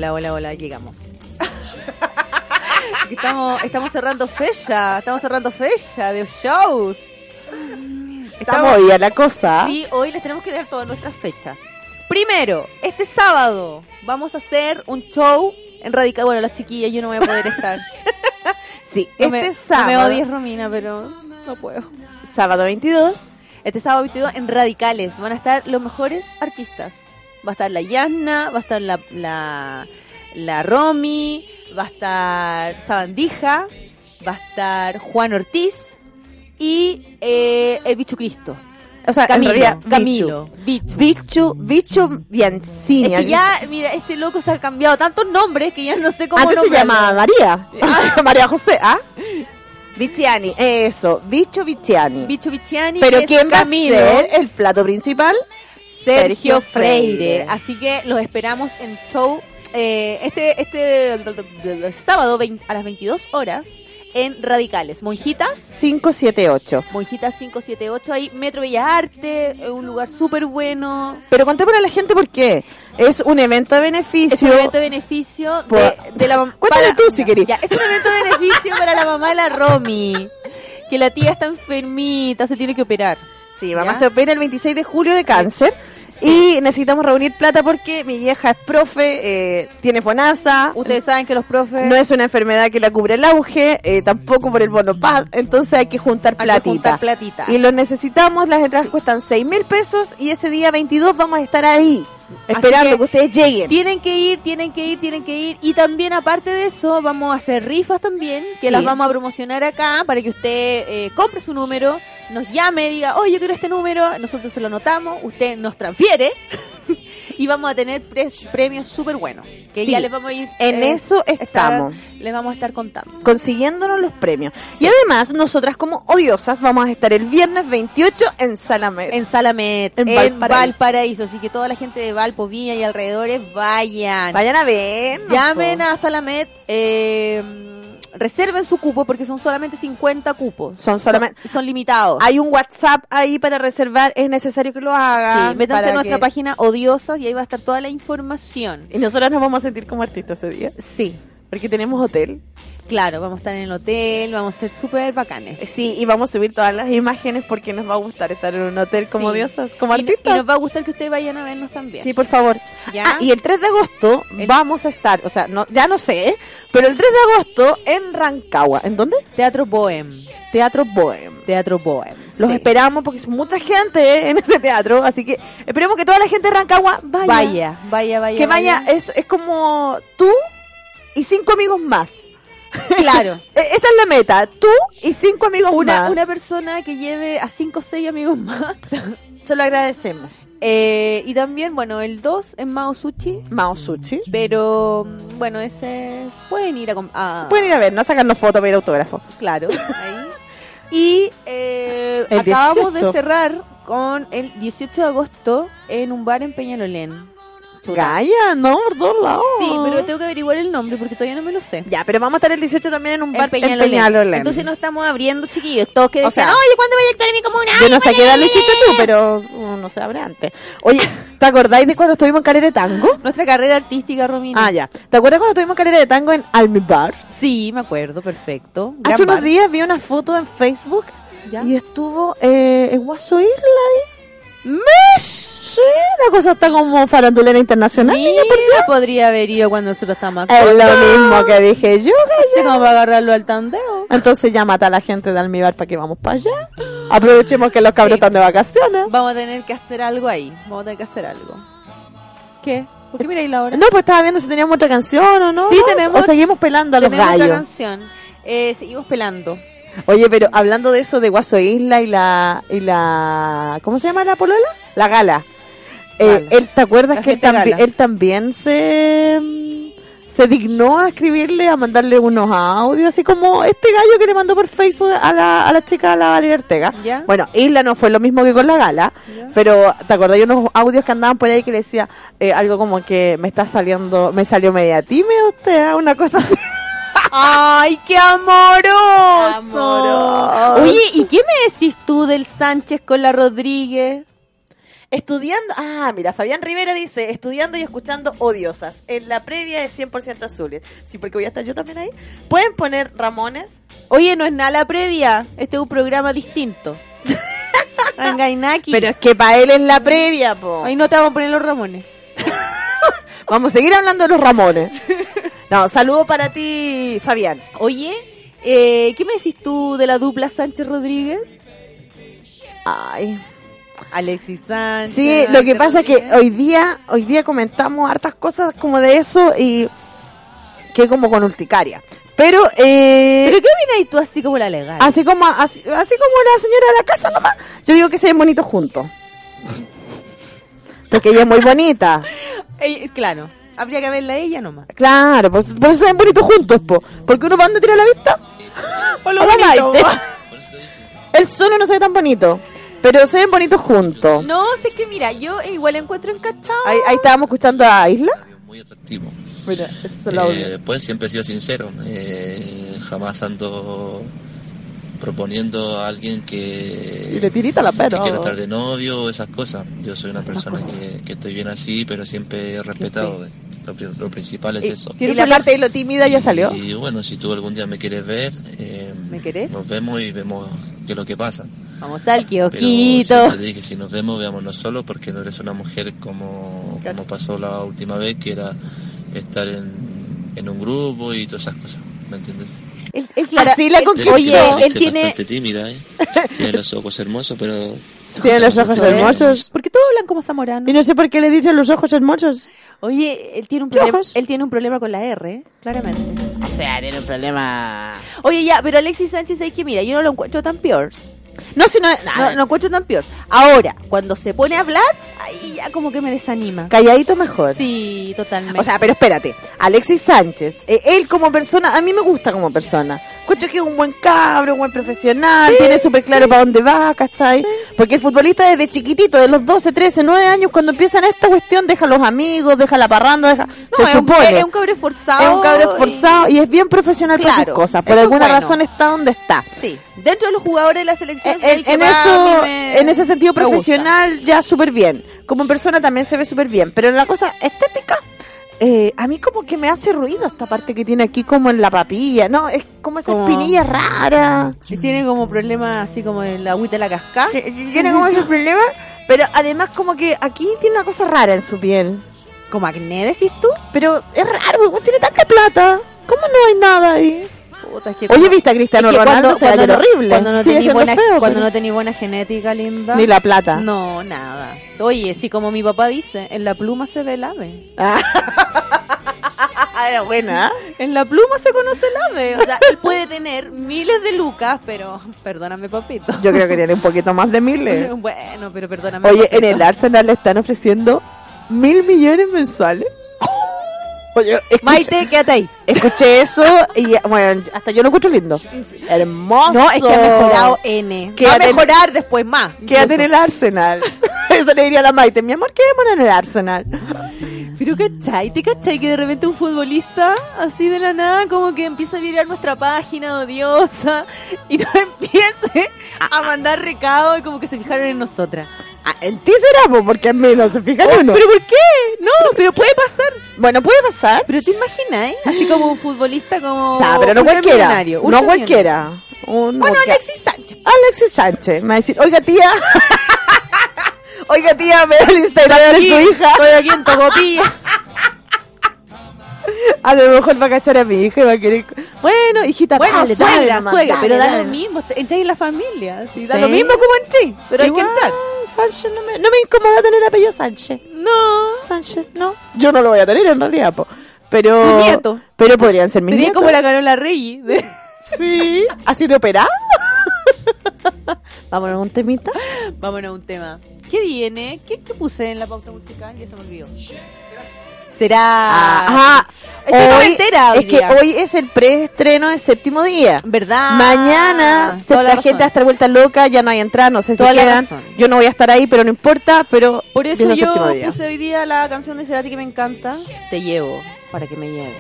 Hola, hola, hola, llegamos. (laughs) estamos, estamos cerrando fecha, estamos cerrando fecha de shows. Estamos hoy a la cosa. Sí, hoy les tenemos que dar todas nuestras fechas. Primero, este sábado vamos a hacer un show en Radical. Bueno, las chiquillas, yo no voy a poder estar. (laughs) Sí, No este me, no sábado, me odies, Romina, pero no puedo. sábado 22, Este sábado 22 en Radicales van a estar los mejores artistas. Va a estar la Yasna, va a estar la, la, la Romy, va a estar Sabandija, va a estar Juan Ortiz y eh, el Bicho Cristo. o sea, Camilo, en realidad, Camilo, Bicho. Bicho, Bicho Biancini. Es que ya, mira, este loco se ha cambiado tantos nombres que ya no sé cómo Antes se llamaba María. (laughs) (laughs) María José, ¿ah? Viciani, eso, Bicho Viciani. Bicho Vichiani. Pero ¿quién va a ser el plato principal? Sergio Freire. Así que los esperamos en show eh, este este sábado a las 22 horas en Radicales. Monjitas, 578. Monjitas 578 ahí, Metro Bellas Artes, eh, un lugar súper bueno. Pero contémosle a la gente por qué. Es un evento de beneficio. Es un evento de beneficio de, Por- de la mam- (laughs) Cuéntale para- tú, si querés. Ya, es un evento de beneficio para la mamá de la Romy. Que la tía está enfermita, se tiene que operar. Sí, mamá ¿Ya? se opera el 26 de julio de cáncer. Y necesitamos reunir plata porque mi vieja es profe, eh, tiene FONASA. Ustedes saben que los profes No es una enfermedad que la cubre el auge, eh, tampoco por el bono paz, entonces hay que juntar hay que platita. juntar platita. Y lo necesitamos, las entradas cuestan 6 mil pesos y ese día 22 vamos a estar ahí, esperando que que, ustedes lleguen. Tienen que ir, tienen que ir, tienen que ir. Y también, aparte de eso, vamos a hacer rifas también, que Sí. las vamos a promocionar acá para que usted eh, compre su número, nos llame, diga, oh, yo quiero este número, nosotros se lo anotamos, usted nos transfiere (laughs) y vamos a tener premios súper buenos. Que Sí. ya les vamos a ir. En eh, eso estar- estamos. les vamos a estar contando. consiguiéndonos los premios. Y además, nosotras como odiosas vamos a estar el viernes 28 en Salamed. En Salamet, En en, Valparaíso. Valparaíso. Así que toda la gente de Valpo, Viña y alrededores vayan. Vayan a ver. Llamen a Salamet, eh, reserven su cupo porque son solamente 50 cupos. Son solamente... Son limitados. Hay un WhatsApp ahí para reservar, es necesario que lo hagan. Sí, métanse a nuestra que- página Odiosas y ahí va a estar toda la información. Y nosotras nos vamos a sentir como artistas ese día. Sí, Porque tenemos hotel. claro, vamos a estar en el hotel, vamos a ser súper bacanes. Sí, y vamos a subir todas las imágenes porque nos va a gustar estar en un hotel como Sí. diosas, como Y, y nos va a gustar que ustedes vayan a vernos también. Sí, por favor. ¿Ya? Ah, y el 3 de agosto El- vamos a estar, o sea, no, ya no sé, pero el 3 de agosto en Rancagua. ¿En dónde? Teatro Bohem. Teatro Bohem. Teatro Bohem. Los Sí. esperamos porque es mucha gente en ese teatro, así que esperemos que toda la gente de Rancagua vaya. Vaya, vaya, vaya. que vaya, es, es como tú y cinco amigos más. Claro. (laughs) E- Esa es la meta, tú y cinco amigos Una, más. una persona que lleve a 5 o 6 amigos más. (laughs) Se lo agradecemos. Eh, y también, bueno, el 2 es Mao Sushi. Mao Sushi. Pero, mm, bueno, ese. Pueden ir a. a- Pueden ir a ver, no sacarnos fotos, pedir autógrafo. Claro, ahí. (laughs) Y eh, acabamos 18. de cerrar con el 18 de agosto en un bar en Peñalolén. Gaya, no, por todos lados. Sí, pero tengo que averiguar el nombre porque todavía no me lo sé. Ya, pero vamos a estar el 18 también en un bar En Peñalolén. Peñalolén. Entonces no estamos abriendo, chiquillos. Todos que O decían, sea, oye, ¿cuándo voy a actuar en mi comuna? Yo no sé qué edad lo hiciste tú, pero uh, no se abre antes. Oye, ¿te acordáis de cuando estuvimos en Calera de Tango? (laughs) Nuestra carrera artística, Romina. Ah, ya. ¿Te acuerdas cuando estuvimos en Calera de Tango en Almibar? Sí, me acuerdo, perfecto. Gran Hace unos bar. días vi una foto en Facebook ¿Ya? y estuvo eh, en Guaso Isla ahí. ¡Me! Sí, la cosa está como farandulera internacional. niña, por Mira, podría haber ido cuando nosotros estábamos Es lo mismo que dije yo, como para agarrarlo al tandeo. Entonces llámate a la gente de Almibar para que vamos para allá. Aprovechemos que los cabros Sí. están de vacaciones. Vamos a tener que hacer algo ahí. Vamos a tener que hacer algo. ¿Qué? ¿Por qué miráis la hora? No, pues estaba viendo si teníamos otra canción o no. Sí, tenemos- O seguimos pelando a los Tenemos otra gallos. canción. Eh, seguimos pelando. Oye, pero hablando de eso de Guaso Isla y la, y la, ¿cómo se llama la polola? La gala. Eh, él, ¿te acuerdas La que él, tambi- él también se, mm, se dignó a escribirle, a mandarle unos audios, así como este gallo que le mandó por Facebook a la, a la chica, a la Valeria Ortega? ¿Ya? Bueno, Isla no fue lo mismo que con la gala, ¿Ya? pero ¿te acordás de unos audios que andaban por ahí que le decía eh, algo como que me está saliendo, me salió media tímida usted, ah? una cosa así? (laughs) ¡Ay, qué amoroso! Amoroso. Oye, ¿y qué me decís tú del Sánchez con la Rodríguez? Estudiando, ah, mira, Fabián Rivera dice, estudiando y escuchando odiosas. En la previa es 100% azules. Sí, porque voy a estar yo también ahí. ¿Pueden poner Ramones? Oye, no es nada la previa. Este es un programa distinto. (laughs) Angainaki. Pero es que para él es la previa, po. Ahí no te vamos a poner los Ramones. (laughs) Vamos a seguir hablando de los Ramones. No, saludo para ti, Fabián. Oye, eh, ¿qué me decís tú de la dupla Sánchez Rodríguez? Ay. Alexis Sánchez. Sí, lo que pasa es que hoy día, hoy día comentamos hartas cosas como de eso y que como con urticaria. Pero, eh, ¿Pero qué opinas tú así como la legal? así como así, así como la señora de la casa nomás, yo digo que se ven bonitos juntos. Porque ella es muy bonita. (laughs) Eh, claro, habría que verla a ella nomás. Claro, pues, por eso se ven bonitos juntos, po. Porque uno para dónde tira la vista. (laughs) O lo bonito. Él (laughs) solo no se ve tan bonito. Pero se ven bonitos juntos. No, sé que mira, yo igual encuentro encachado. Ahí, ahí estábamos escuchando a Isla. muy atractivo. Mira, son los audios. Eh, pues siempre he sido sincero, eh, jamás ando proponiendo a alguien Y le que, tirita la que perra. quiera estar de novio o esas cosas. Yo soy una persona que, que estoy bien así, pero siempre he respetado. Lo, lo principal es eso. Y la parte de lo tímida ya salió. Y bueno, si tú algún día me quieres ver, eh, ¿Me querés? nos vemos y vemos qué es lo que pasa. Vamos al Pero kiosquito. siempre dije, si nos vemos, veámonos solo, porque no eres una mujer como, como pasó la última vez, que era estar en, en un grupo y todas esas cosas, ¿me entiendes? Él, él, claro, Así la conquistó. Oye, él tiene... bastante tímida, ¿eh? (laughs) Tiene los ojos hermosos, pero... Tiene los ojos hermosos. ¿Por qué todos hablan como zamorano? Y no sé por qué le dicen los ojos hermosos. Oye, él tiene un ¿Qué problema, él tiene un problema con la R, ¿eh? claramente. O sea, tiene un problema. Oye, ya, pero Alexis Sánchez hay que mira, yo no lo encuentro tan peor. No, si no. No, no encuentro tan peor. Ahora, cuando se pone a hablar, ahí ya como que me desanima. Calladito mejor. Sí, totalmente. O sea, pero espérate. Alexis Sánchez, eh, él como persona, a mí me gusta como persona. Encuentro que es un buen cabro, un buen profesional, tiene súper claro para dónde va, ¿cachai? Porque el futbolista desde chiquitito, de los 12, 13, 9 años, cuando empiezan esta cuestión, deja a los amigos, deja la parranda, deja... no, se es, un, supone. es un cabrón esforzado. Es un cabro esforzado y es bien profesional para sus Claro, cosas. Por alguna bueno. razón está donde está. Sí, dentro de los jugadores de la selección. En, el que en eso, me- en ese sentido gusta. profesional, ya súper bien. Como persona también se ve súper bien. Pero en la cosa estética, eh, a mí como que me hace ruido esta parte que tiene aquí como en la papilla, ¿no? Es como esa Como- espinilla rara. Y tiene como problemas así como el agüita de la cascada. Tiene como ese problema. Pero además como que aquí tiene una cosa rara en su piel. ¿Como acné decís tú? Pero es raro, tiene tanta plata. ¿Cómo no hay nada ahí? Puta, es que Oye, ¿viste a Cristiano es que Ronaldo? cuando- cuando no- horrible. Cuando no siendo buena, feo, cuando pero- no tenés buena genética, linda. Ni la plata. No, nada. Oye, sí, como mi papá dice, en la pluma se ve el ave. Ah, (laughs) era buena. En la pluma se conoce el ave. O sea, él puede tener miles de lucas, pero perdóname, papito. Yo creo que tiene un poquito más de miles. (laughs) Bueno, pero perdóname. Oye, papito. en el Arsenal le están ofreciendo mil millones mensuales. Oye, Maite, quédate ahí. escuché eso y bueno, hasta yo lo encuentro lindo. Hermoso. No, es que ha mejorado N. Va a en- mejorar después más. Quédate en el Arsenal. (laughs) (laughs) Eso le diría a la Maite. Mi amor, quedémonos en el Arsenal. Pero ¿cachai? ¿Te cachai que de repente un futbolista, así de la nada, como que empieza a mirar nuestra página odiosa y nos (laughs) empiece a mandar recado y como que se fijaron en nosotras? Ah, en ti será, po, porque mí no se fija uno. ¿Pero por qué? No, pero puede pasar. Bueno, puede pasar. Pero te imaginas, ¿eh? Así como un futbolista como... O sea, pero no cualquiera. No cualquiera. Un- Bueno, Alexis Sánchez. Alexis Sánchez. Me va a decir, oiga tía. (laughs) (laughs) oiga tía, me da el Instagram de su hija. Estoy aquí en Tocopilla. (laughs) A lo mejor va a cachar a mi hija y va a querer. Bueno, hijita, Bueno, dale, suegra, dale, mamá, suegra, dale, pero da lo mismo. Entráis en la familia. Sí, da lo mismo como entré, pero hay Igual, que entrar. Sánchez no me, no me incomoda tener apellido Sánchez. No. Sánchez, no. Yo no lo voy a tener en realidad, po. Pero. Tu nieto. Pero podrían ser mis Sería nietos. como la Carola Rey. de- (laughs) Sí. ¿Así de operada? (laughs) Vámonos a un temita. Vámonos a un tema. ¿Qué viene? ¿Qué, qué puse en la pauta musical? Ya se me olvidó. Será... Ajá. No me entera hoy es que hoy es el preestreno del séptimo día. ¿Verdad? Mañana se- Toda la, gente va a estar vuelta loca, ya no hay entrada, no sé si quedan. Yo no voy a estar ahí, pero no importa, pero Por eso yo puse hoy día la canción de Cerati que me encanta. Te llevo, para que me lleves.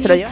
¿Se lo lleva?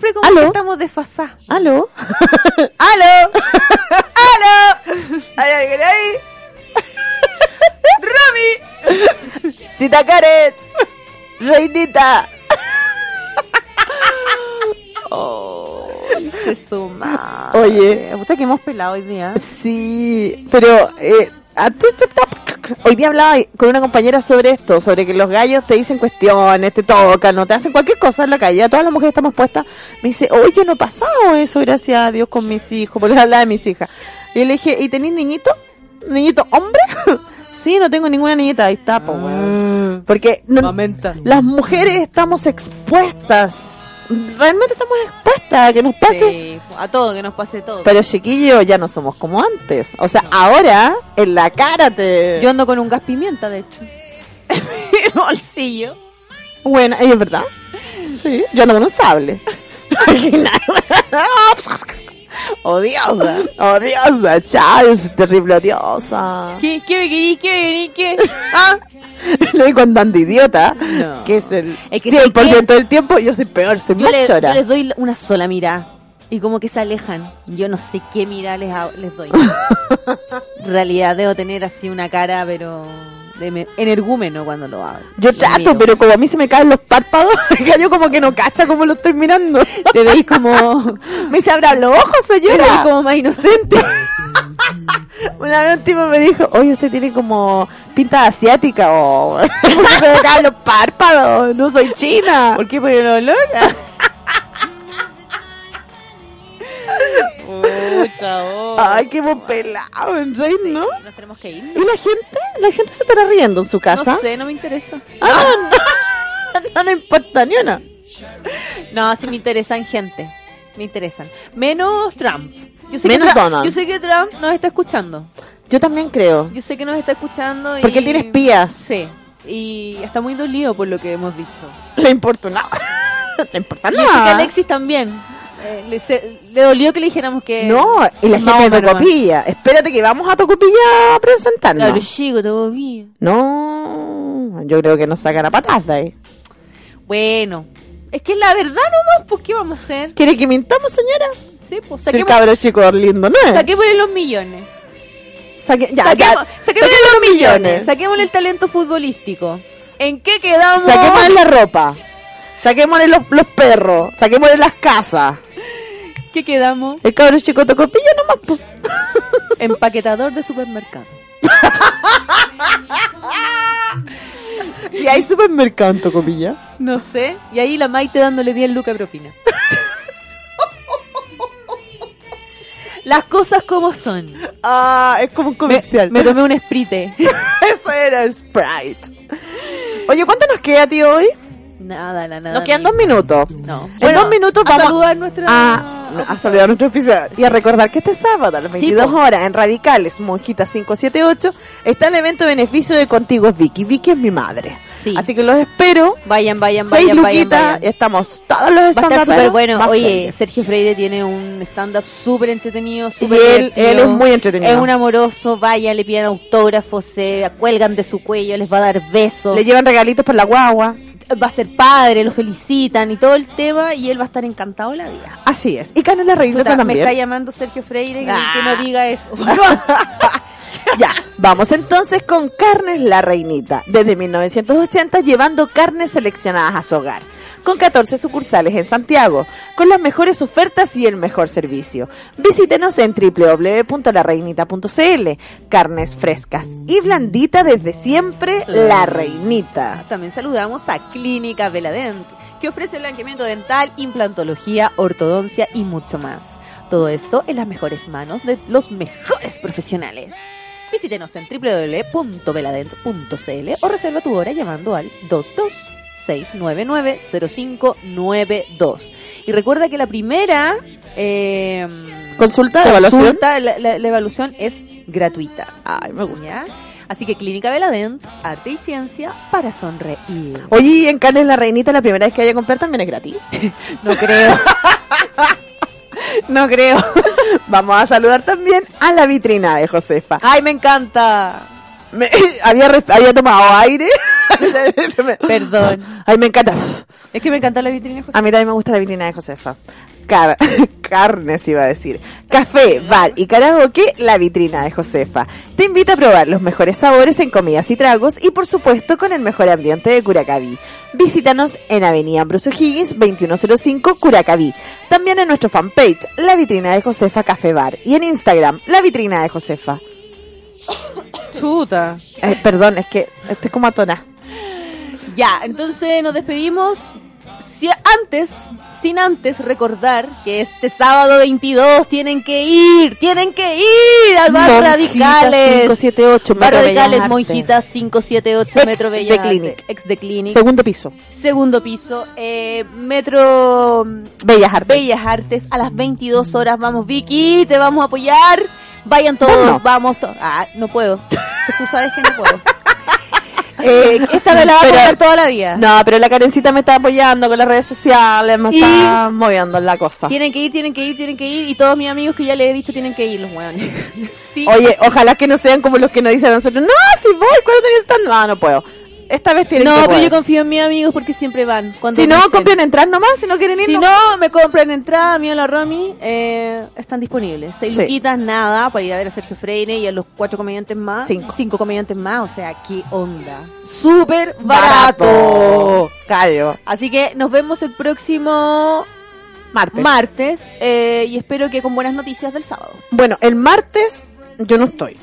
Siempre como ¿Aló? que estamos desfasados. ¿Aló? (laughs) ¡Aló! ¡Aló! ¿Hay alguien ahí? ¡Rami! Cita Caret. Reinita. (laughs) Oh, dice su madre. Oye. ¿Usted que hemos pelado hoy día? Sí, pero eh, a tu- hoy día hablaba con una compañera sobre esto, sobre que los gallos te dicen cuestiones, te tocan, no te hacen cualquier cosa en la calle. Todas las mujeres estamos puestas. Me dice, oye, yo no he pasado eso, gracias a Dios, con mis hijos, porque (laughs) hablaba de mis hijas. Y yo le dije, ¿y tenés niñito? ¿Niñito hombre? (laughs) sí, no tengo ninguna niñita. Ahí está, po, weón. Porque no- las mujeres estamos expuestas. Realmente estamos expuestas a que nos pase. Sí, a todo, que nos pase todo. Pero chiquillo, ya no somos como antes. O sea, ahora en la cara te. Yo ando con un gas pimienta, de hecho. (laughs) En mi bolsillo. Bueno, ¿y es verdad? (laughs) Sí, yo ando con un sable. (laughs) odiosa, odiosa, chao, es terrible odiosa. ¿Qué, qué me querís? ¿Qué me querís? ¿Qué? ¿Ah? (laughs) Lo digo idiota, No. que es el Es que 100% del tiempo, yo soy peor, soy más le- chora. yo les doy una sola mirada. Y como que se alejan. Yo no sé qué mirada les, les doy. (laughs) en realidad debo tener así una cara, pero de energúmeno cuando lo hago. Yo trato, pero como a mí se me caen los párpados, (laughs) yo como que no cacha como lo estoy mirando. (laughs) Te veis como... (laughs) Me dice, abra los ojos, Te veis señora. como más inocente. Una vez un tipo me dijo, oye, usted tiene como pinta asiática o se me caen los párpados, no soy china. ¿Por qué por el olor? Pucha, oh. Ay, qué buen pelado, en serio, ¿no? Nos tenemos que ir. ¿Y la gente? ¿La gente se estará riendo en su casa? No sé, no me interesa. Ah, no. (laughs) no, no importa ni una. No, sí me interesan gente. Me interesan. Menos Trump. Yo sé Menos que Trump- Donald. Yo sé que Trump nos está escuchando. Yo también creo. Yo sé que nos está escuchando. Y... Porque él tiene espías. Sí. Y está muy dolido por lo que hemos dicho. Le importa nada. (laughs) Le importa Y que nada. Alexis también. Eh, le, se- le dolió que le dijéramos que. No, y la gente de. Tocopilla. Espérate que vamos a Tocopilla a presentarnos. Claro, chico, bien. No, yo creo que nos sacan a patas de ahí. Bueno. Es que la verdad nomás, pues, ¿qué vamos a hacer? ¿Quiere que mintamos, señora? Sí, pues, El saquemos, cabro chico lindo, ¿no es? saquémosle los millones. Saque- ya, saquemos, ya. saquémosle los millones. Saquémosle el talento futbolístico. ¿En qué quedamos? Saquémosle la ropa. Saquémosle los, los perros. Saquémosle las casas. ¿Qué quedamos? El cabro chico Tocopilla nomás. pues. (laughs) Empaquetador de supermercado. (laughs) Y hay supermercado en Tocopilla. No sé. Y ahí la Maite dándole 10 lucas propina. Las cosas como son. Ah, es como un Me, comercial. me tomé un sprite. (laughs) Eso era Sprite. Oye, ¿cuánto nos queda, tío, hoy? Nada, la nada. Nos quedan dos minutos. No. En dos minutos a vamos saludar nuestra. a, a saludar a nuestro episodio. Y a recordar que este sábado a las 22 po. horas en Radicales, Monjita 578, está el evento beneficio de Contigo Vicky. Vicky es mi madre. Sí. Así que los espero. Vayan, vayan, Seis vayan, vayan, luquitas, vayan. estamos todos los a stand-uperos súper bueno. Oye, felices. Sergio Freire tiene un stand-up súper entretenido, Y súper él, él es muy entretenido. Es un amoroso, vaya, le piden autógrafos, se cuelgan de su cuello, les va a dar besos. Le llevan regalitos por la guagua. Va a ser padre, lo felicitan y todo el tema y él va a estar encantado de la vida. Así es. Y Canela Reineta Chuta, me también. está llamando Sergio Freire que, Ah. que no diga eso. (laughs) Ya, vamos entonces con Carnes La Reinita, desde 1980 llevando carnes seleccionadas a su hogar, con 14 sucursales en Santiago, con las mejores ofertas y el mejor servicio. Visítenos en www.larreinita.cl, carnes frescas y blandita desde siempre, La Reinita. También saludamos a Clínica Veladent, que ofrece blanqueamiento dental, implantología, ortodoncia y mucho más. Todo esto en las mejores manos de los mejores profesionales. Visítenos en www.veladent.cl o reserva tu hora llamando al 22-699-0592. Y recuerda que la primera eh, Consulta de evaluación. la, la- la evaluación es gratuita. Ay, me gusta. ¿ya? Así que Clínica Veladent, arte y ciencia para sonreír. Oye, y en Carnes La Reinita la primera vez que vaya a comprar también es gratis. (laughs) No creo. (laughs) no creo. Vamos a saludar también a la vitrina de Josefa. Ay, me encanta. Me- (laughs) había, había tomado aire. (laughs) Perdón. Ay, me encanta. Es que me encanta la vitrina, José. A mí también me gusta la vitrina de Josefa. Car- (laughs) carnes iba a decir. Café, bar y karaoke, la vitrina de Josefa. Te invita a probar los mejores sabores en comidas y tragos y por supuesto con el mejor ambiente de Curacaví. Visítanos en Avenida Ambrosio Higgins 2105 Curacaví. También en nuestro fanpage, La Vitrina de Josefa Café Bar. Y en Instagram, La Vitrina de Josefa. Chuta. Eh, perdón, es que estoy como atonada. Ya, entonces nos despedimos. Si antes, sin antes recordar que este sábado 22 tienen que ir, tienen que ir al bar Monjitas Radicales. 578, Bar Radicales. Monjitas 578, Ex Metro de Bellas Artes, Clinic. Ex de Clinic. Segundo piso. Segundo piso, eh, Metro Bellas Artes. Bellas Artes a las 22 horas. Vamos, Vicky, te vamos a apoyar. Vayan todos, Vamos. vamos todos. Ah, no puedo. Tú sabes que no puedo. (laughs) Eh, esta me la va a Pero- toda la vida. No, pero la Karencita me está apoyando con las redes sociales, me Y- está moviendo la cosa. Tienen que ir, tienen que ir, tienen que ir. Y todos mis amigos que ya les he dicho tienen que ir, los hueones. (laughs) Sí. Oye, ojalá que no sean como los que nos dicen a nosotros, no, si voy, ¿cuándo tenés que estar? No, no puedo. Esta vez tienen no, que pero poder. yo confío en mis amigos porque siempre van. Cuando Si no, dicen. compren entrar nomás, si no quieren ir. Si no, me compran entrada, mío la Romy, eh, están disponibles. Seis Sí. luquitas, nada, para ir a ver a Sergio Freire y a los cuatro comediantes más. Cinco. comediantes más, o sea, qué onda. Súper barato. Barato. Callo. Así que nos vemos el próximo Martes. martes eh, y espero que con buenas noticias del sábado. Bueno, el martes yo no estoy.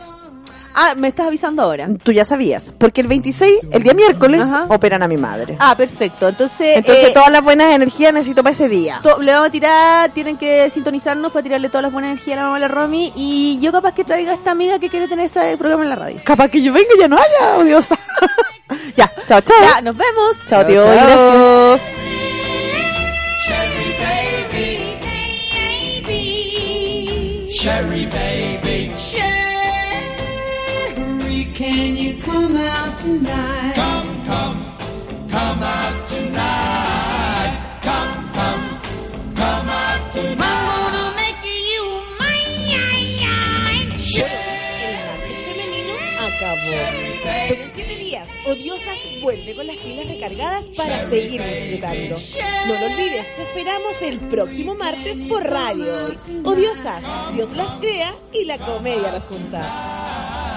Ah, me estás avisando ahora. Tú ya sabías. Porque el 26, el día miércoles, Ajá. operan a mi madre. Ah, perfecto. Entonces, Entonces eh, todas las buenas energías necesito para ese día. le vamos a tirar, tienen que sintonizarnos para tirarle todas las buenas energías a la mamá de la Romy y yo capaz que traiga a esta amiga que quiere tener ese programa en la radio. Capaz que yo venga y ya no haya, odiosa. (laughs) ya, chao, chao. Ya, nos vemos. Chao, tío. Gracias. Sherry baby. Can you come out tonight? Come, come, come out tonight. Come, come, come out tonight. I'm gonna make you mine. femenino acabó. Pero en siete días, Odiosas vuelve con las pilas recargadas para seguir disfrutando. No lo olvides, te esperamos el próximo martes por Radio. Odiosas, Dios las crea y la comedia las junta.